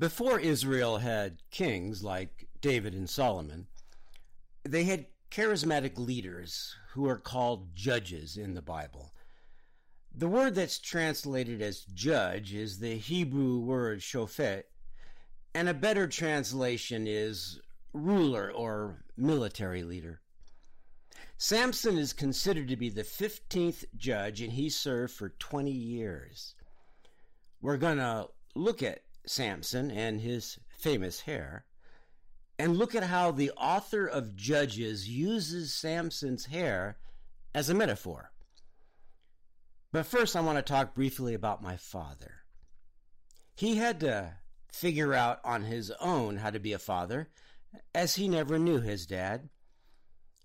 Before Israel had kings like David and Solomon, they had charismatic leaders who are called judges in the Bible. The word that's translated as judge is the Hebrew word shofet, and a better translation is ruler or military leader. Samson is considered to be the 15th judge, and he served for 20 years. We're going to look at Samson and his famous hair, and look at how the author of Judges uses Samson's hair as a metaphor. But first, I want to talk briefly about my father. He had to figure out on his own how to be a father, as he never knew his dad.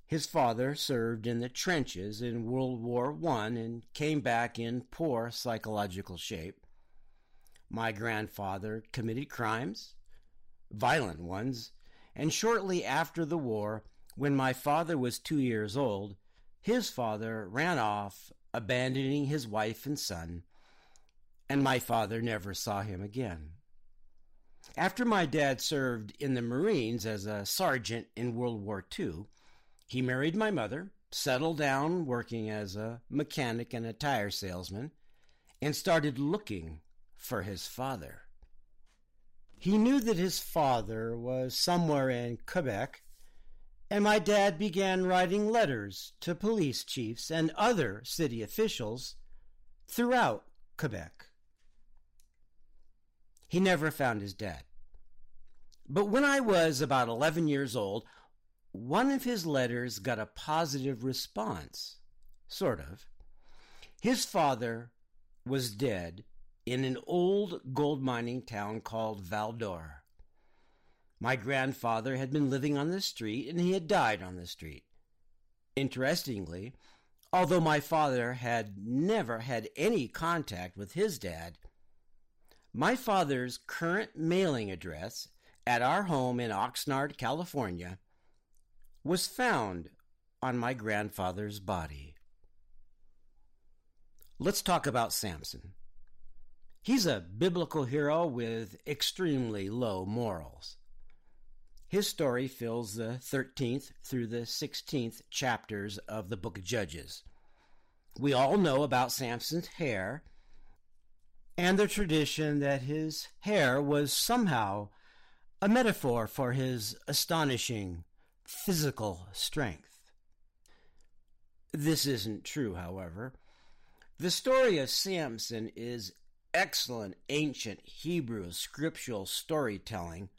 His father served in the trenches in World War I and came back in poor psychological shape. My grandfather committed crimes, violent ones, and shortly after the war, when my father was two years old, his father ran off, abandoning his wife and son, and my father never saw him again. After my dad served in the Marines as a sergeant in World War II, he married my mother, settled down working as a mechanic and a tire salesman, and started looking for his father. He knew that his father was somewhere in Quebec, and my dad began writing letters to police chiefs and other city officials throughout Quebec. He never found his dad. But when I was about 11 years old, one of his letters got a positive response. Sort of. His father was dead in an old gold mining town called Val-d'Or. My grandfather had been living on the street and he had died on the street. Interestingly, although my father had never had any contact with his dad, my father's current mailing address at our home in Oxnard, California, was found on my grandfather's body. Let's talk about Samson. He's a biblical hero with extremely low morals. His story fills the 13th through the 16th chapters of the book of Judges. We all know about Samson's hair and the tradition that his hair was somehow a metaphor for his astonishing physical strength. This isn't true, however. The story of Samson is excellent ancient Hebrew scriptural storytelling,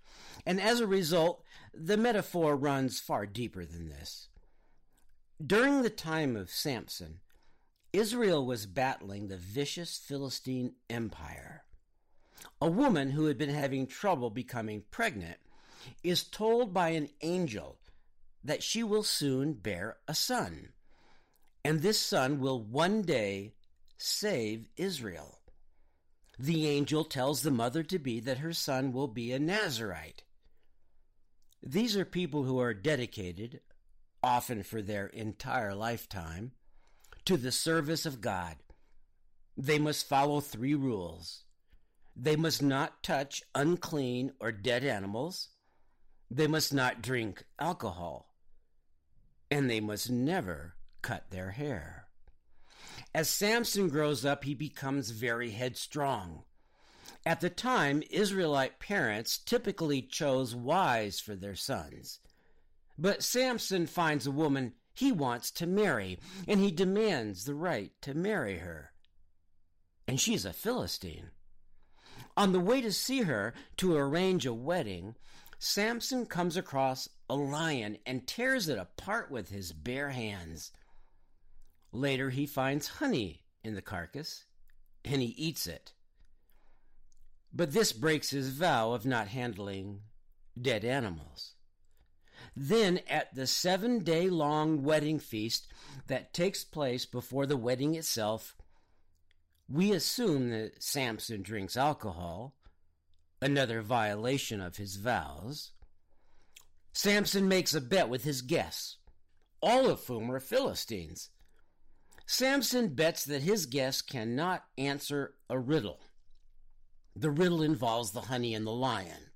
and as a result, the metaphor runs far deeper than this. During the time of Samson, Israel was battling the vicious Philistine Empire. A woman who had been having trouble becoming pregnant is told by an angel that she will soon bear a son, and this son will one day save Israel. The angel tells the mother to be that her son will be a Nazarite. These are people who are dedicated, often for their entire lifetime, to the service of God. They must follow three rules. They must not touch unclean or dead animals. They must not drink alcohol. And they must never cut their hair. As Samson grows up, he becomes very headstrong. At the time, Israelite parents typically chose wives for their sons. But Samson finds a woman he wants to marry, and he demands the right to marry her. And she's a Philistine. On the way to see her to arrange a wedding, Samson comes across a lion and tears it apart with his bare hands. Later, he finds honey in the carcass and he eats it. But this breaks his vow of not handling dead animals. Then, at the seven day long wedding feast that takes place before the wedding itself, we assume that Samson drinks alcohol, another violation of his vows. Samson makes a bet with his guests, all of whom are Philistines. Samson bets that his guest cannot answer a riddle. The riddle involves the honey and the lion.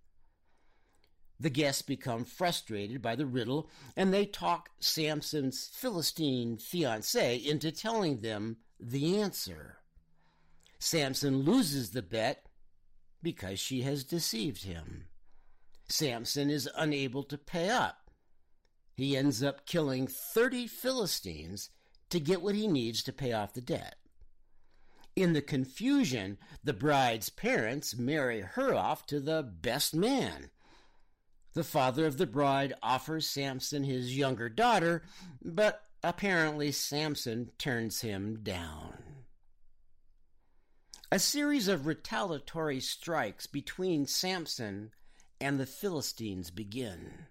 The guests become frustrated by the riddle and they talk Samson's Philistine fiancee into telling them the answer. Samson loses the bet because she has deceived him. Samson is unable to pay up. He ends up killing 30 Philistines to get what he needs to pay off the debt. In the confusion, the bride's parents marry her off to the best man. The father of the bride offers Samson his younger daughter, but apparently Samson turns him down. A series of retaliatory strikes between Samson and the Philistines begin.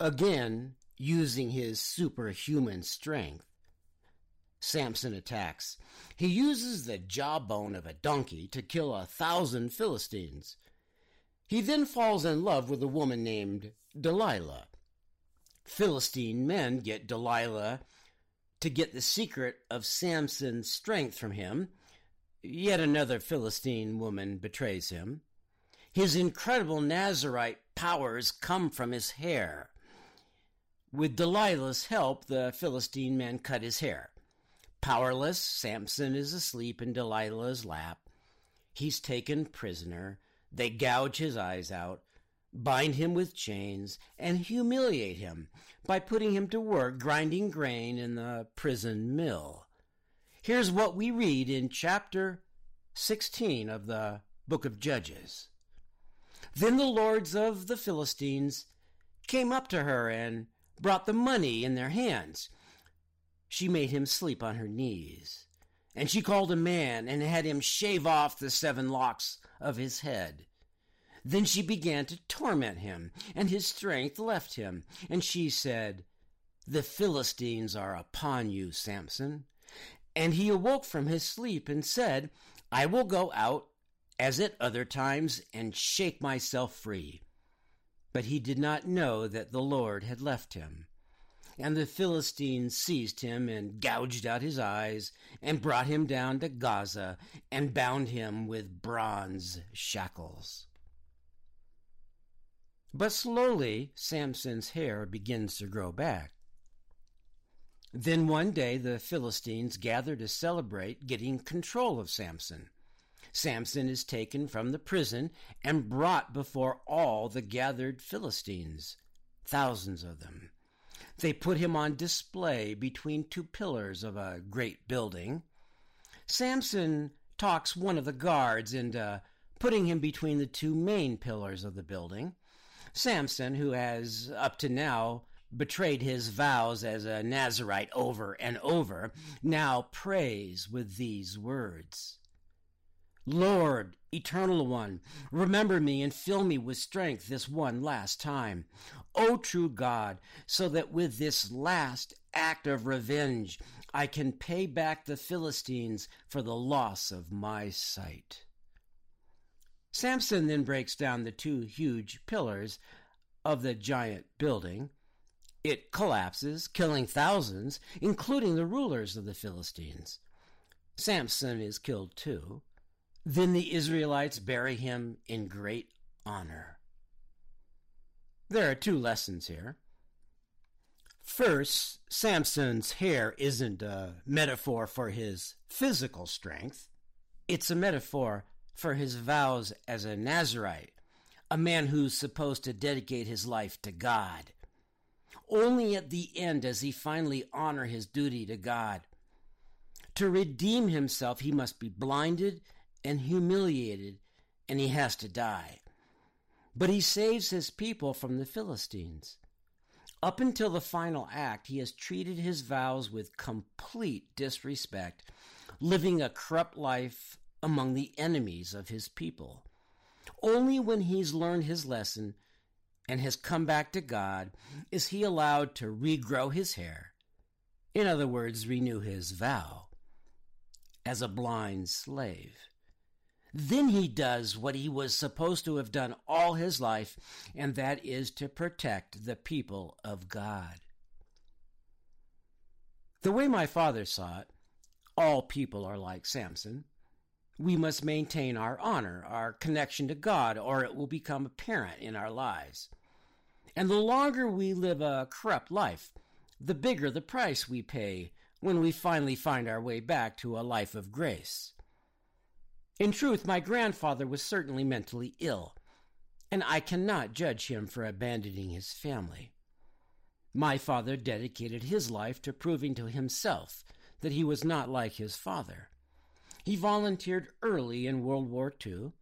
Again, using his superhuman strength, Samson attacks. He uses the jawbone of a donkey to kill a thousand Philistines. He then falls in love with a woman named Delilah. Philistine men get Delilah to get the secret of Samson's strength from him. Yet another Philistine woman betrays him. His incredible Nazarite powers come from his hair. With Delilah's help, the Philistine man cut his hair. Powerless, Samson is asleep in Delilah's lap. He's taken prisoner. They gouge his eyes out, bind him with chains, and humiliate him by putting him to work grinding grain in the prison mill. Here's what we read in chapter 16 of the book of Judges. Then the lords of the Philistines came up to her and brought the money in their hands she made him sleep on her knees. And she called a man and had him shave off the seven locks of his head. Then she began to torment him, and his strength left him. And she said, The Philistines are upon you, Samson. And he awoke from his sleep and said, I will go out as at other times and shake myself free. But he did not know that the Lord had left him. And the Philistines seized him and gouged out his eyes and brought him down to Gaza and bound him with bronze shackles. But slowly Samson's hair begins to grow back. Then one day the Philistines gather to celebrate getting control of Samson. Samson is taken from the prison and brought before all the gathered Philistines, thousands of them. They put him on display between two pillars of a great building. Samson talks one of the guards into putting him between the two main pillars of the building. Samson, who has up to now betrayed his vows as a Nazarite over and over, now prays with these words Lord, eternal one, remember me and fill me with strength this one last time. O true God, so that with this last act of revenge I can pay back the Philistines for the loss of my sight. Samson then breaks down the two huge pillars of the giant building. It collapses, killing thousands, including the rulers of the Philistines. Samson is killed too. Then the Israelites bury him in great honor. There are two lessons here. First, Samson's hair isn't a metaphor for his physical strength. It's a metaphor for his vows as a Nazarite, a man who's supposed to dedicate his life to God. Only at the end does he finally honor his duty to God. To redeem himself, he must be blinded and humiliated, and he has to die. But he saves his people from the Philistines. Up until the final act, he has treated his vows with complete disrespect, living a corrupt life among the enemies of his people. Only when he's learned his lesson and has come back to God is he allowed to regrow his hair. In other words, renew his vow as a blind slave. Then he does what he was supposed to have done all his life, and that is to protect the people of God. The way my father saw it, all people are like Samson. We must maintain our honor, our connection to God, or it will become apparent in our lives. And the longer we live a corrupt life, the bigger the price we pay when we finally find our way back to a life of grace. In truth, my grandfather was certainly mentally ill, and I cannot judge him for abandoning his family. My father dedicated his life to proving to himself that he was not like his father. He volunteered early in World War II.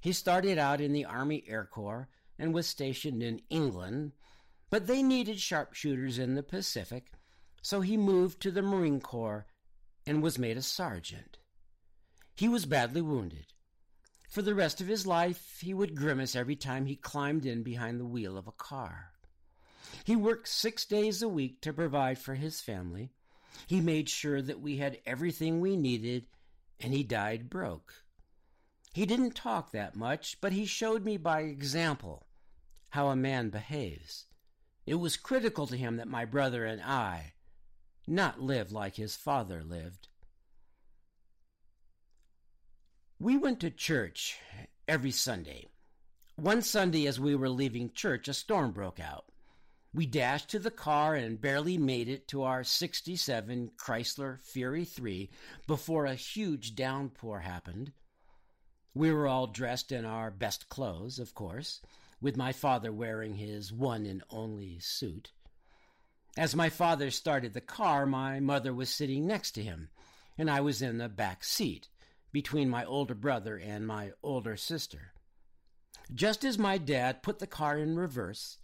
He started out in the Army Air Corps and was stationed in England, but they needed sharpshooters in the Pacific, so he moved to the Marine Corps and was made a sergeant. He was badly wounded. For the rest of his life, he would grimace every time he climbed in behind the wheel of a car. He worked six days a week to provide for his family. He made sure that we had everything we needed, and he died broke. He didn't talk that much, but he showed me by example how a man behaves. It was critical to him that my brother and I not live like his father lived. We went to church every Sunday. One Sunday, as we were leaving church, a storm broke out. We dashed to the car and barely made it to our 67 Chrysler Fury 3 before a huge downpour happened. We were all dressed in our best clothes, of course, with my father wearing his one and only suit. As my father started the car, my mother was sitting next to him, and I was in the back seat between my older brother and my older sister. Just as my dad put the car in reverse,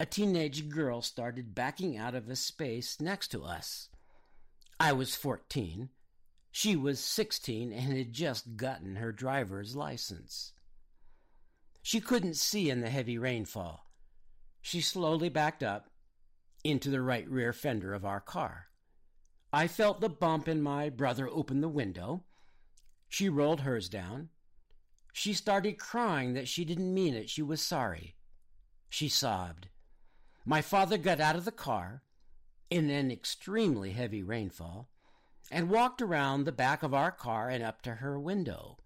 a teenage girl started backing out of a space next to us. I was 14 she was 16 and had just gotten her driver's license. She couldn't see in the heavy rainfall. She slowly backed up into the right rear fender of our car. I felt the bump and my brother opened the window. She rolled hers down. She started crying that she didn't mean it. She was sorry. She sobbed. My father got out of the car in an extremely heavy rainfall and walked around the back of our car and up to her window.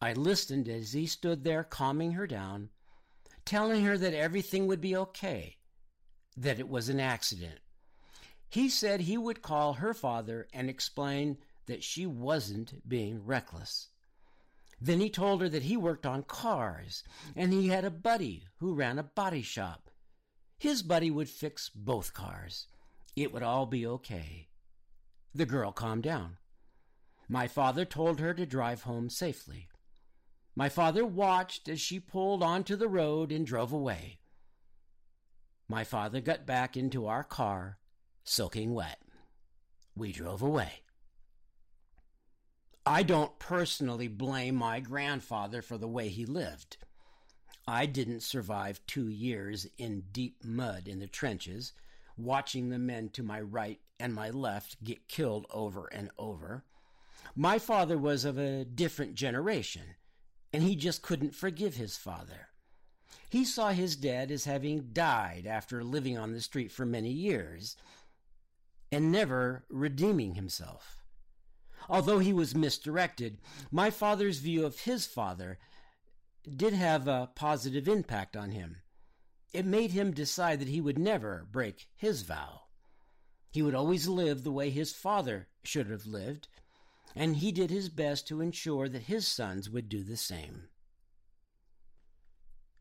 I listened as he stood there calming her down, telling her that everything would be okay, that it was an accident. He said he would call her father and explain that she wasn't being reckless. Then he told her that he worked on cars and he had a buddy who ran a body shop. His buddy would fix both cars. It would all be okay. The girl calmed down. My father told her to drive home safely. My father watched as she pulled onto the road and drove away. My father got back into our car, soaking wet. We drove away. I don't personally blame my grandfather for the way he lived. I didn't survive two years in deep mud in the trenches watching the men to my right and my left get killed over and over. My father was of a different generation, and he just couldn't forgive his father. He saw his dad as having died after living on the street for many years and never redeeming himself. Although he was misdirected, my father's view of his father did have a positive impact on him it made him decide that he would never break his vow. He would always live the way his father should have lived, and he did his best to ensure that his sons would do the same.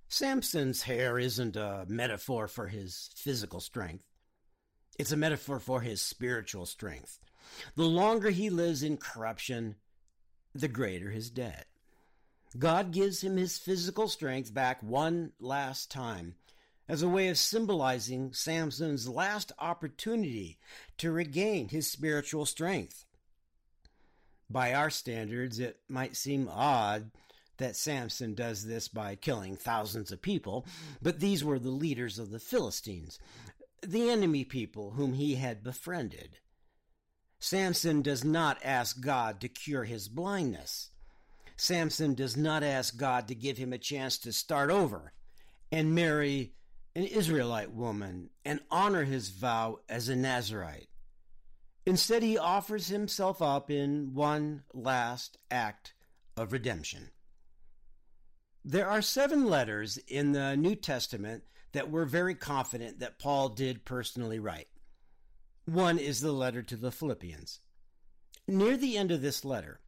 Samson's hair isn't a metaphor for his physical strength. It's a metaphor for his spiritual strength. The longer he lives in corruption, the greater his debt. God gives him his physical strength back one last time as a way of symbolizing Samson's last opportunity to regain his spiritual strength. By our standards, it might seem odd that Samson does this by killing thousands of people, but these were the leaders of the Philistines, the enemy people whom he had befriended. Samson does not ask God to cure his blindness. Samson does not ask God to give him a chance to start over and marry an Israelite woman and honor his vow as a Nazarite. Instead, he offers himself up in one last act of redemption. There are seven letters in the New Testament that we're very confident that Paul did personally write. One is the letter to the Philippians. Near the end of this letter,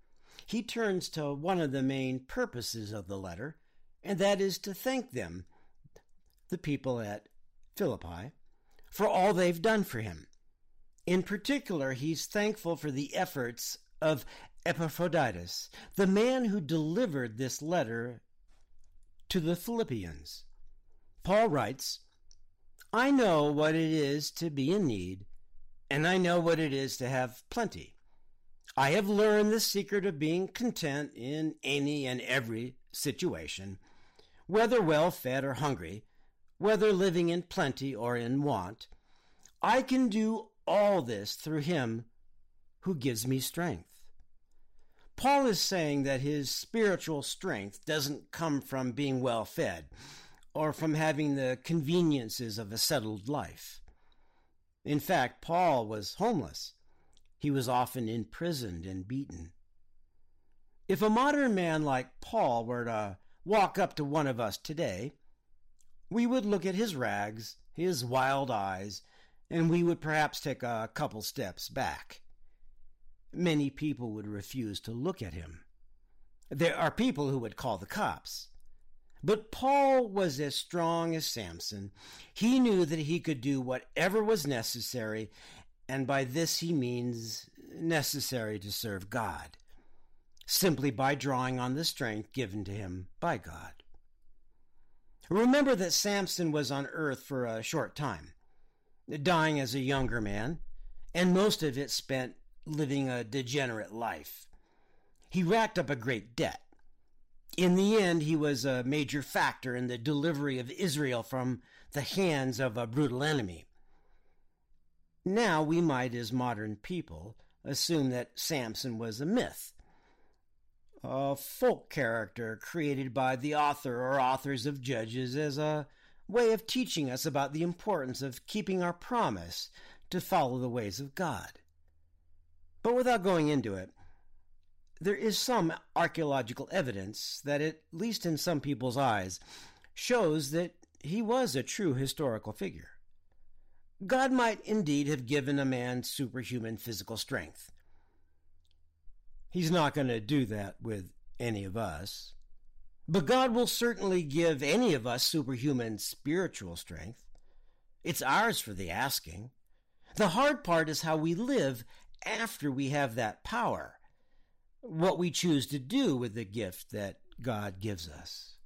he turns to one of the main purposes of the letter, and that is to thank them, the people at Philippi, for all they've done for him. In particular, he's thankful for the efforts of Epaphroditus, the man who delivered this letter to the Philippians. Paul writes, I know what it is to be in need, and I know what it is to have plenty. I have learned the secret of being content in any and every situation, whether well fed or hungry, whether living in plenty or in want. I can do all this through him who gives me strength. Paul is saying that his spiritual strength doesn't come from being well fed or from having the conveniences of a settled life. In fact, Paul was homeless he was often imprisoned and beaten. If a modern man like Paul were to walk up to one of us today, we would look at his rags, his wild eyes, and we would perhaps take a couple steps back. Many people would refuse to look at him. There are people who would call the cops. But Paul was as strong as Samson. He knew that he could do whatever was necessary, and by this he means necessary to serve God, simply by drawing on the strength given to him by God. Remember that Samson was on earth for a short time, dying as a younger man, and most of it spent living a degenerate life. He racked up a great debt. In the end, he was a major factor in the delivery of Israel from the hands of a brutal enemy. Now we might, as modern people, assume that Samson was a myth, a folk character created by the author or authors of Judges as a way of teaching us about the importance of keeping our promise to follow the ways of God. But without going into it, there is some archaeological evidence that, at least in some people's eyes, shows that he was a true historical figure. God might indeed have given a man superhuman physical strength. He's not going to do that with any of us. But God will certainly give any of us superhuman spiritual strength. It's ours for the asking. The hard part is how we live after we have that power, what we choose to do with the gift that God gives us.